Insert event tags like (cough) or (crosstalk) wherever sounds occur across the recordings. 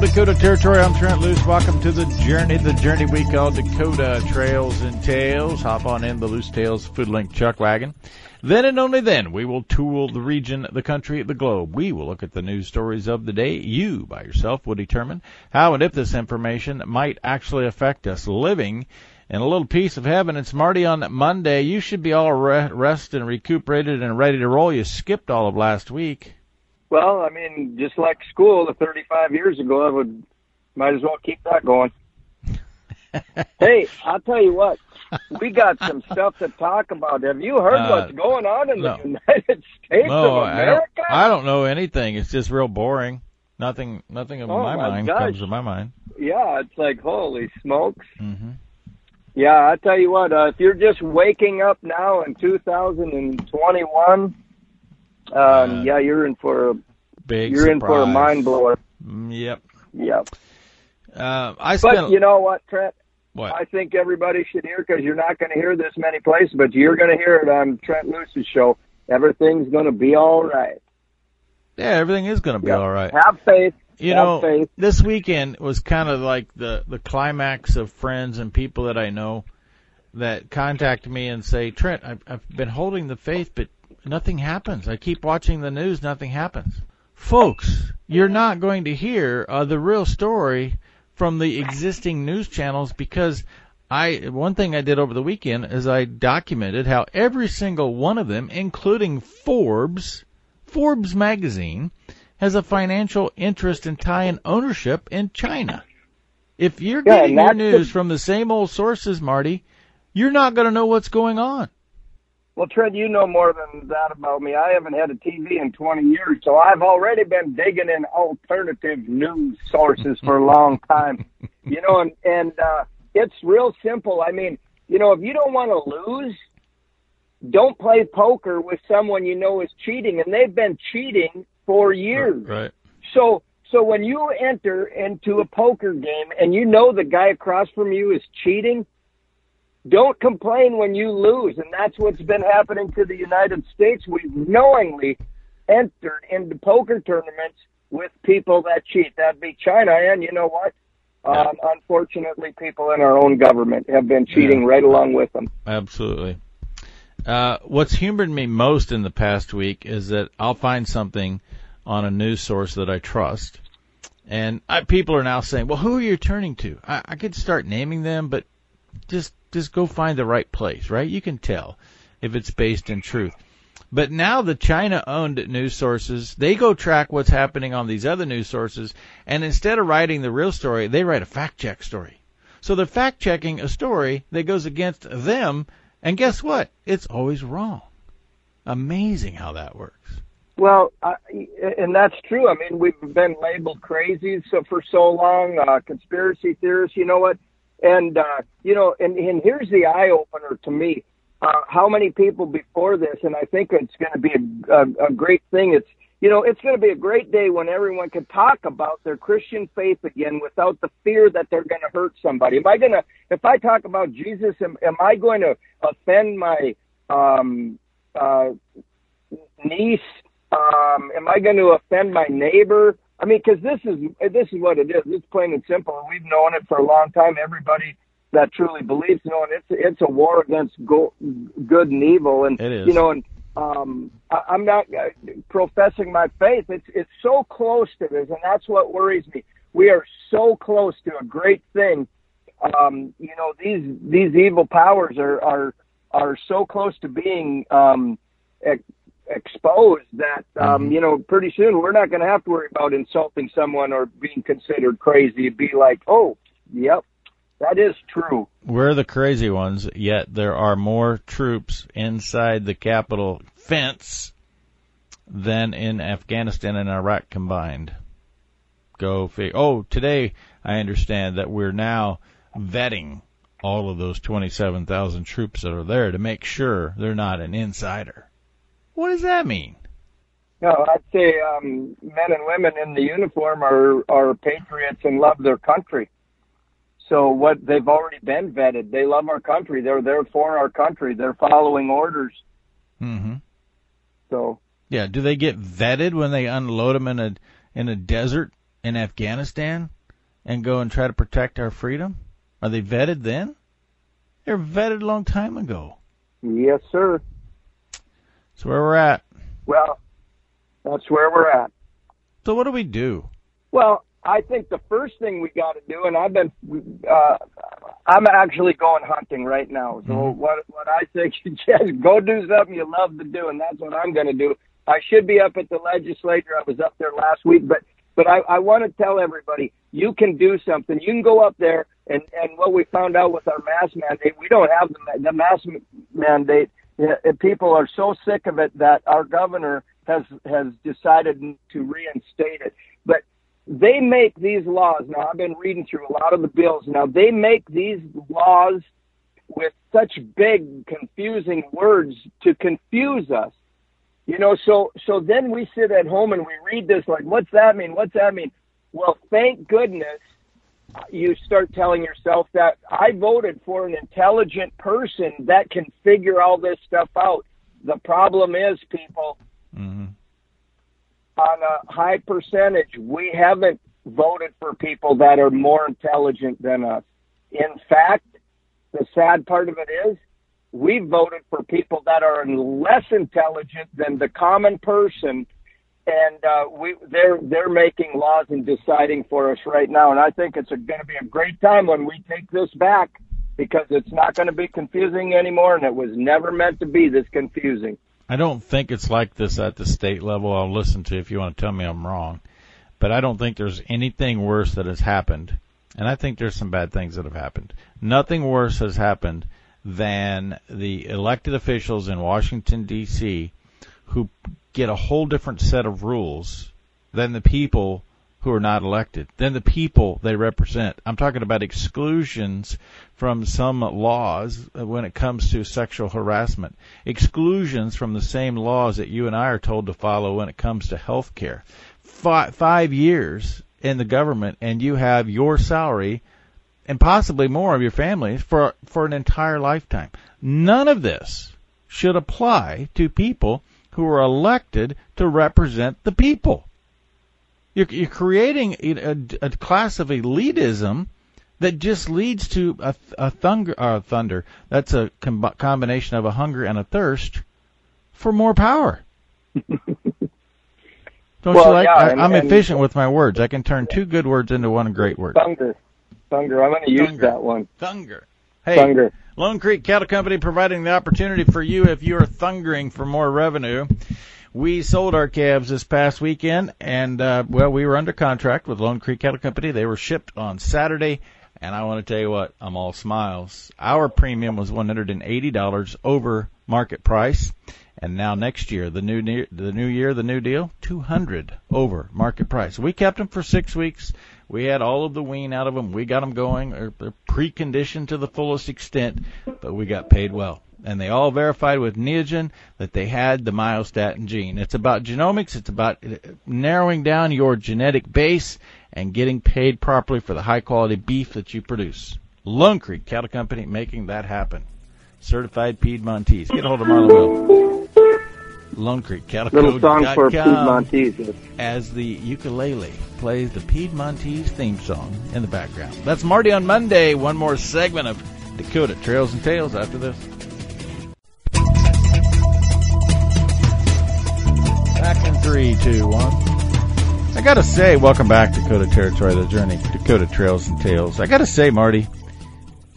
Dakota Territory. I'm Trent Loos. Welcome to the journey, the journey we call Dakota Trails and Tales. Hop on in the Loos Tales Food Link Chuck Wagon. Then and only then, we will tool the region, the country, the globe. We will look at the news stories of the day. You, by yourself, will determine how and if this information might actually affect us living in a little piece of heaven. It's Marty on Monday. You should be all re- rest and recuperated and ready to roll. You skipped all of last week. Well, I mean, just like school, the 35 years ago, I would might as well keep that going. (laughs) hey, I'll tell you what, we got some (laughs) stuff to talk about. Have you heard Uh, what's going on in no. the United (laughs) States No, of I don't, I don't know anything. It's just real boring. Nothing, nothing of Oh, my, my mind gosh. comes to my mind. Yeah, it's like holy smokes. hmm Yeah, I tell you what, uh, if you're just waking up now in 2021, um, Uh, yeah, you're in for a Big you're in for a mind blower. Mm, Yep. Yep. Uh, I But you know what, Trent? what? I think everybody should hear because you're not going to hear this many places, but you're going to hear it on Trent Loos's show. Everything's going to be all right. yeah, everything is going to be Yep. all right. Have faith. You Have know, faith. this weekend was kind of like the the climax of friends and people that I know that contact me and say, Trent, I've, I've been holding the faith, but nothing happens. I keep watching the news, nothing happens. Folks, you're not going to hear uh, the real story from the existing news channels because I one thing I did over the weekend is I documented how every single one of them, including Forbes, Forbes magazine, has a financial interest in tie and ownership in China. If you're Yeah, getting and your that's the- news from the same old sources, Marty, you're not going to know what's going on. Well, Trent, you know more than that about me. I haven't had a TV in 20 years, so I've already been digging in alternative news sources for a long time. (laughs) You know, and and uh, it's real simple. I mean, you know, if you don't want to lose, don't play poker with someone you know is cheating, and they've been cheating for years. Right. So so when you enter into a poker game and you know the guy across from you is cheating, don't complain when you lose. And that's what's been happening to the United States. We've knowingly entered into poker tournaments with people that cheat. That'd be China. And you know what? Um, unfortunately, people in our own government have been cheating Yeah. right along with them. Absolutely. Uh, what's humored me most in the past week is that I'll find something on a news source that I trust, and I, people are now saying, "Well, who are you turning to?" I, I could start naming them, but just just go find the right place, right? You can tell if it's based in truth. But now the China-owned news sources, they go track what's happening on these other news sources, and instead of writing the real story, they write a fact-check story. So they're fact-checking a story that goes against them, and guess what? It's always wrong. Amazing how that works. Well, I, and that's true. I mean, we've been labeled crazy so for so long, uh, conspiracy theorists. You know what? And uh, you know, and, and here's the eye opener to me. Uh, how many people before this? And I think it's going to be a, a, a great thing. It's you know, it's going to be a great day when everyone can talk about their Christian faith again without the fear that they're going to hurt somebody. Am I going to, if I talk about Jesus, am, am I going to offend my um, uh, niece? Um, am I going to offend my neighbor? I mean, because this is this is what it is. It's plain and simple. We've known it for a long time. Everybody that truly believes, you know, and it's it's a war against go, good and evil, and It is. you know, and um, I, I'm not uh, professing my faith. It's it's so close to this, and that's what worries me. We are so close to a great thing. Um, you know, these these evil powers are are are so close to being um, exposed that um, Mhm. you know pretty soon we're not going to have to worry about insulting someone or being considered crazy. Be like, oh, yep, that is true. We're the crazy ones, yet there are more troops inside the Capitol fence than in Afghanistan and Iraq combined. Go fig. Oh, today I understand that we're now vetting all of those 27,000 troops that are there to make sure they're not an insider. What does that mean? No, I'd say um, men and women in the uniform are are patriots and love their country. So what they've already been vetted. They love our country. They're there for our country. They're following orders. hmm So Yeah. Do they get vetted when they unload them in a in a desert in Afghanistan and go and try to protect our freedom? Are they vetted then? They're vetted a long time ago. Yes, sir. That's where we're at. Well, that's where we're at. So what do we do? Well, I think the first thing we got to do, and I've been, uh, I'm actually going hunting right now. So mm-hmm. what what I think, you (laughs) just go do something you love to do, and that's what I'm going to do. I should be up at the legislature. I was up there last week, but but I, I want to tell everybody you can do something. You can go up there, and and what we found out with our mask mandate, we don't have the the mask mandate. People are so sick of it that our governor has has decided to reinstate it. But they make these laws. Now, I've been reading through a lot of the bills. Now, they make these laws with such big, confusing words to confuse us. You know, so so then we sit at home and we read this like, what's that mean? What's that mean? Well, thank goodness you start telling yourself that I voted for an intelligent person that can figure all this stuff out. The problem is, people, mm-hmm on a high percentage, we haven't voted for people that are more intelligent than us. In fact, the sad part of it is we voted for people that are less intelligent than the common person and uh, we they're they're making laws and deciding for us right now and I think it's going to be a great time when we take this back because it's not going to be confusing anymore and it was never meant to be this confusing. I don't think it's like this at the state level. I'll listen to if you want to tell me I'm wrong. But I don't think there's anything worse that has happened. And I think there's some bad things that have happened. Nothing worse has happened than the elected officials in Washington D.C. who get a whole different set of rules than the people who are not elected, than the people they represent. I'm talking about exclusions from some laws when it comes to sexual harassment, exclusions from the same laws that you and I are told to follow when it comes to health care. Five, five years in the government and you have your salary and possibly more of your family for for an entire lifetime. None of this should apply to people who are elected to represent the people. You're, you're creating a, a, class of elitism that just leads to a, a thunder, uh, thunder. That's a com- combination of a hunger and a thirst for more power. (laughs) Don't well, you like? Yeah, I, and, efficient with my words. I can turn two good words into one great word. Thunder, thunder. I'm going to use that one. Thunder. Hey, thunder. Lone Creek Cattle Company providing the opportunity for you if you are thundering for more revenue. We sold our calves this past weekend, and uh, well, we were under contract with Lone Creek Cattle Company. They were shipped on Saturday, and I want to tell you what, I'm all smiles. Our premium was $180 over market price, and now next year, the new the new year, the new deal, 200 over market price. We kept them for six weeks. We had all of the wean out of them. We got them going. They're preconditioned to the fullest extent, but we got paid well and they all verified with Neogen that they had the myostatin gene. It's about genomics. It's about uh, narrowing down your genetic base and getting paid properly for the high quality beef that you produce. Lone Creek Cattle Company making that happen. Certified Piedmontese. Get a hold of Marlon Will. Lone Creek Cattle Little song for Piedmontese. As the ukulele plays the Piedmontese theme song in the background. That's Marty on Monday. One more segment of Dakota Trails and Tales after this. Back in three, two, one. I gotta say, welcome back Dakota Territory, the journey, Dakota Trails and Tales. I gotta say, Marty,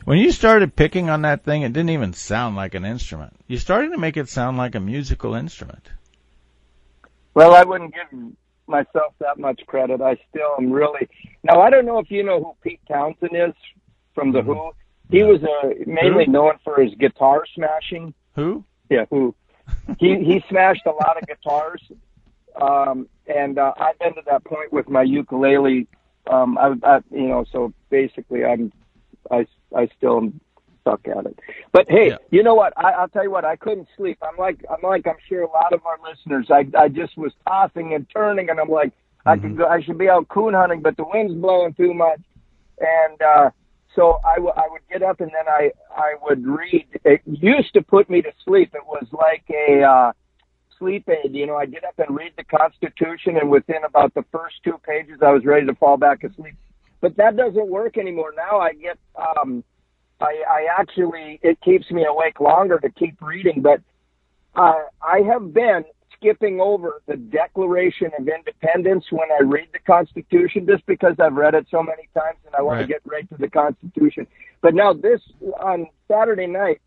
when you started picking on that thing, it didn't even sound like an instrument. You started to make it sound like a musical instrument. Well, I wouldn't give myself that much credit. I still am really now. I don't know if you know who Pete Townshend is from the mm-hmm. Who. He yeah. was uh, mainly who? known for his guitar smashing. Who? Yeah, who? he he smashed a lot of guitars, um, and uh, I've been to that point with my ukulele. Um, I, I you know, so basically, I'm I I still am stuck at it. But hey, yeah. you know what? I, I'll tell you what. I couldn't sleep. I'm like I'm like I'm sure a lot of our listeners. I I just was tossing and turning, and I'm like mm-hmm. I could mm-hmm. go. I should be out coon hunting, but the wind's blowing too much, and. uh so I, w- I would get up and then I I would read. It used to put me to sleep. It was like a uh, sleep aid. You know, I get up and read the Constitution, and within about the first two pages, I was ready to fall back asleep. But that doesn't work anymore. Now I get, um, I, I actually, it keeps me awake longer to keep reading. But uh, I have been skipping over the Declaration of Independence when I read the Constitution, just because I've read it so many times and I want Right. to get right to the Constitution. But now this on Saturday night,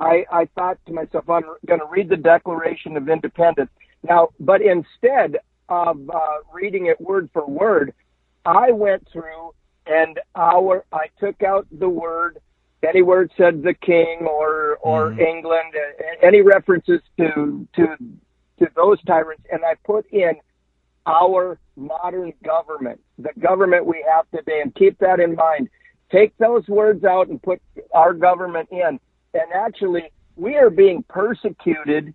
I, I thought to myself, I'm going to read the Declaration of Independence. Now, but instead of uh, reading it word for word, I went through and our I took out the word any word said the king or or Mhm. England, any references to to to those tyrants, and I put in our modern government, the government we have today, and keep that in mind. Take those words out and put our government in, and actually, we are being persecuted.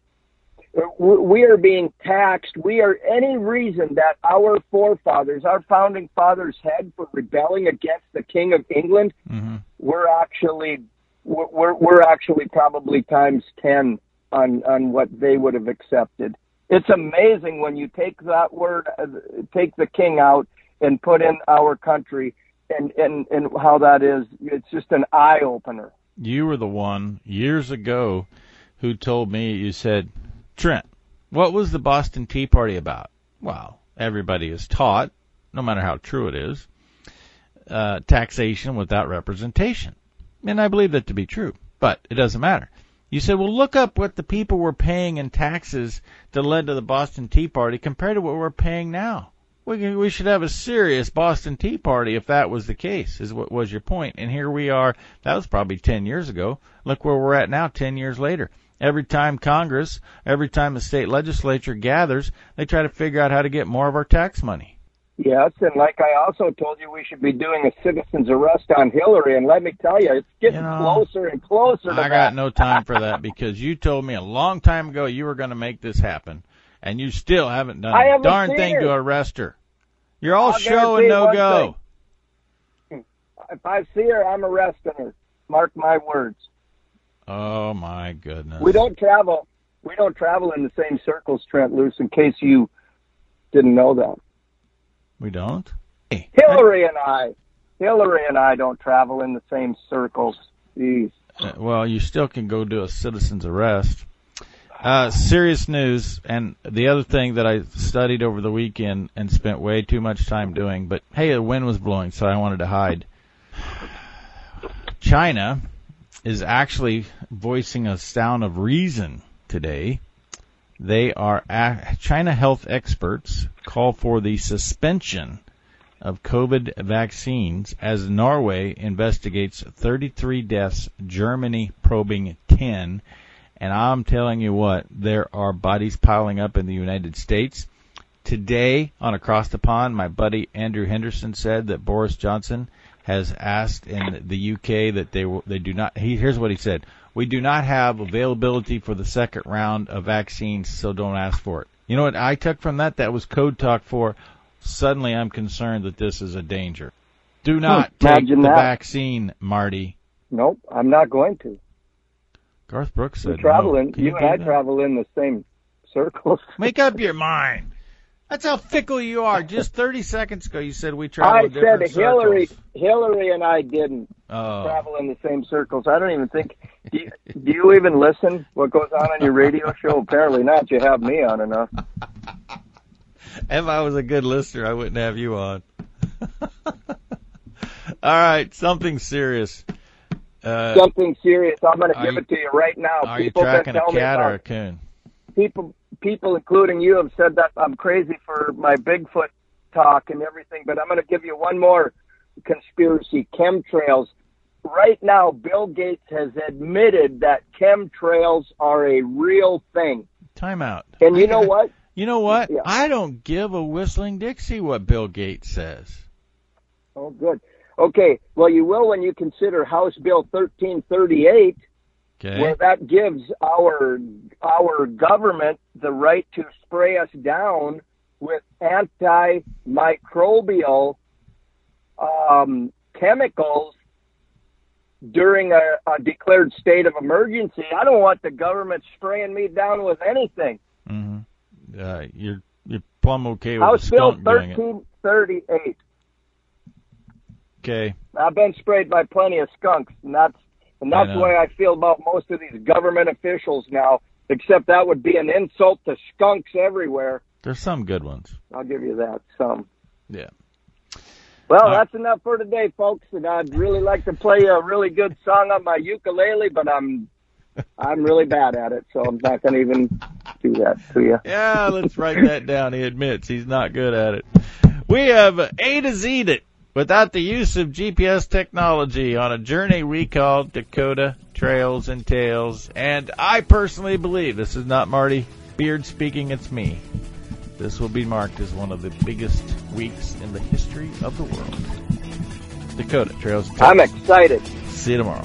We are being taxed. We are any reason that our forefathers, our founding fathers, had for rebelling against the King of England hmm we're actually we're we're actually probably times 10 on on what they would have accepted. It's amazing when you take that word uh, take the king out and put in our country and and and how that is. It's just an eye opener You were the one years ago who told me, you said, Trent, what was the Boston Tea Party about? Well, everybody is taught, no matter how true it is, uh, taxation without representation. And I believe that to be true, but it doesn't matter. You said, well, look up what the people were paying in taxes that led to the Boston Tea Party compared to what we're paying now. We, we should have a serious Boston Tea Party if that was the case, is what was your point. And here we are. That was probably 10 years ago. Look where we're at now, 10 years later. Every time Congress, every time the state legislature gathers, they try to figure out how to get more of our tax money. yes and like i also told you we should be doing a citizen's arrest on hillary and let me tell you it's getting You know, closer and closer to I that. got no time for that because you told me a long time ago you were going to make this happen, and you still haven't done I a darn thing her. to arrest her. You're all I'll show and no go. if i see her i'm arresting her mark my words Oh my goodness. We don't travel. We don't travel in the same circles, Trent Loos. In case you didn't know that, We don't. Hey, Hillary and I, Hillary and I don't travel in the same circles. Jeez. Uh, well, you still can go do a citizen's arrest. Uh, serious news, and the other thing that I studied over the weekend and spent way too much time doing, but hey, the wind was blowing, so I wanted to hide. (sighs) China is actually voicing a sound of reason today. They are China health experts call for the suspension of COVID vaccines as Norway investigates 33 deaths, Germany probing 10. And I'm telling you what, there are bodies piling up in the United States. Today, on Across the Pond, my buddy Andrew Henderson said that Boris Johnson has asked in the UK that they will, they do not. He, here's what he said: We do not have availability for the second round of vaccines, so don't ask for it. You know what I took from that? That was code talk for suddenly I'm concerned that this is a danger. Do hmm, not take the that. vaccine, Marty. Nope, I'm not going to. Garth Brooks We said travel no. in. Can You and I that? travel in the same (laughs) circles. Make up your mind. That's how fickle you are. Just 30 seconds ago, you said we travel I said Hillary, circles. Hillary and I didn't Oh. travel in the same circles. I don't even think. Do you, do you even listen? What goes on on your radio show? Apparently not. You have me on enough. (laughs) If I was a good listener, I wouldn't have you on. (laughs) All right, something serious. Uh, Something serious. I'm going to give you- it to you right now. are you People been tracking a cat or a coon? people people including you have said that I'm crazy for my Bigfoot talk and everything, but I'm going to give you one more conspiracy chemtrails. Right now Bill Gates has admitted that chemtrails are a real thing. Time out. And you know what? (laughs) You know what? Yeah. I don't give a whistling Dixie what Bill Gates says. Oh good. Okay, well you will when you consider House Bill 1338 Okay. where that gives our our government the right to spray us down with antimicrobial um, chemicals during a, a declared state of emergency. I don't want the government spraying me down with anything. hmm uh, you're you're plumb okay with House Bill skunk doing it. thirteen thirty eight. Okay. I've been sprayed by plenty of skunks, and that's and that's the way I feel about most of these government officials now. Except that would be an insult to skunks everywhere. There's some good ones. I'll give you that. Some. Yeah. Well, right. that's enough for today, folks. And I'd really like to play a really good song on my ukulele, but I'm I'm really bad at it, so I'm not going to even do that to you. Yeah, let's write that down. He admits he's not good at it. We have A to Z'd it without the use of GPS technology on a journey we called Dakota Trails and Tales. And I personally believe this is not Marty Beard speaking, it's me. This will be marked as one of the biggest weeks in the history of the world. Dakota Trails and Tales. I'm excited. See you tomorrow.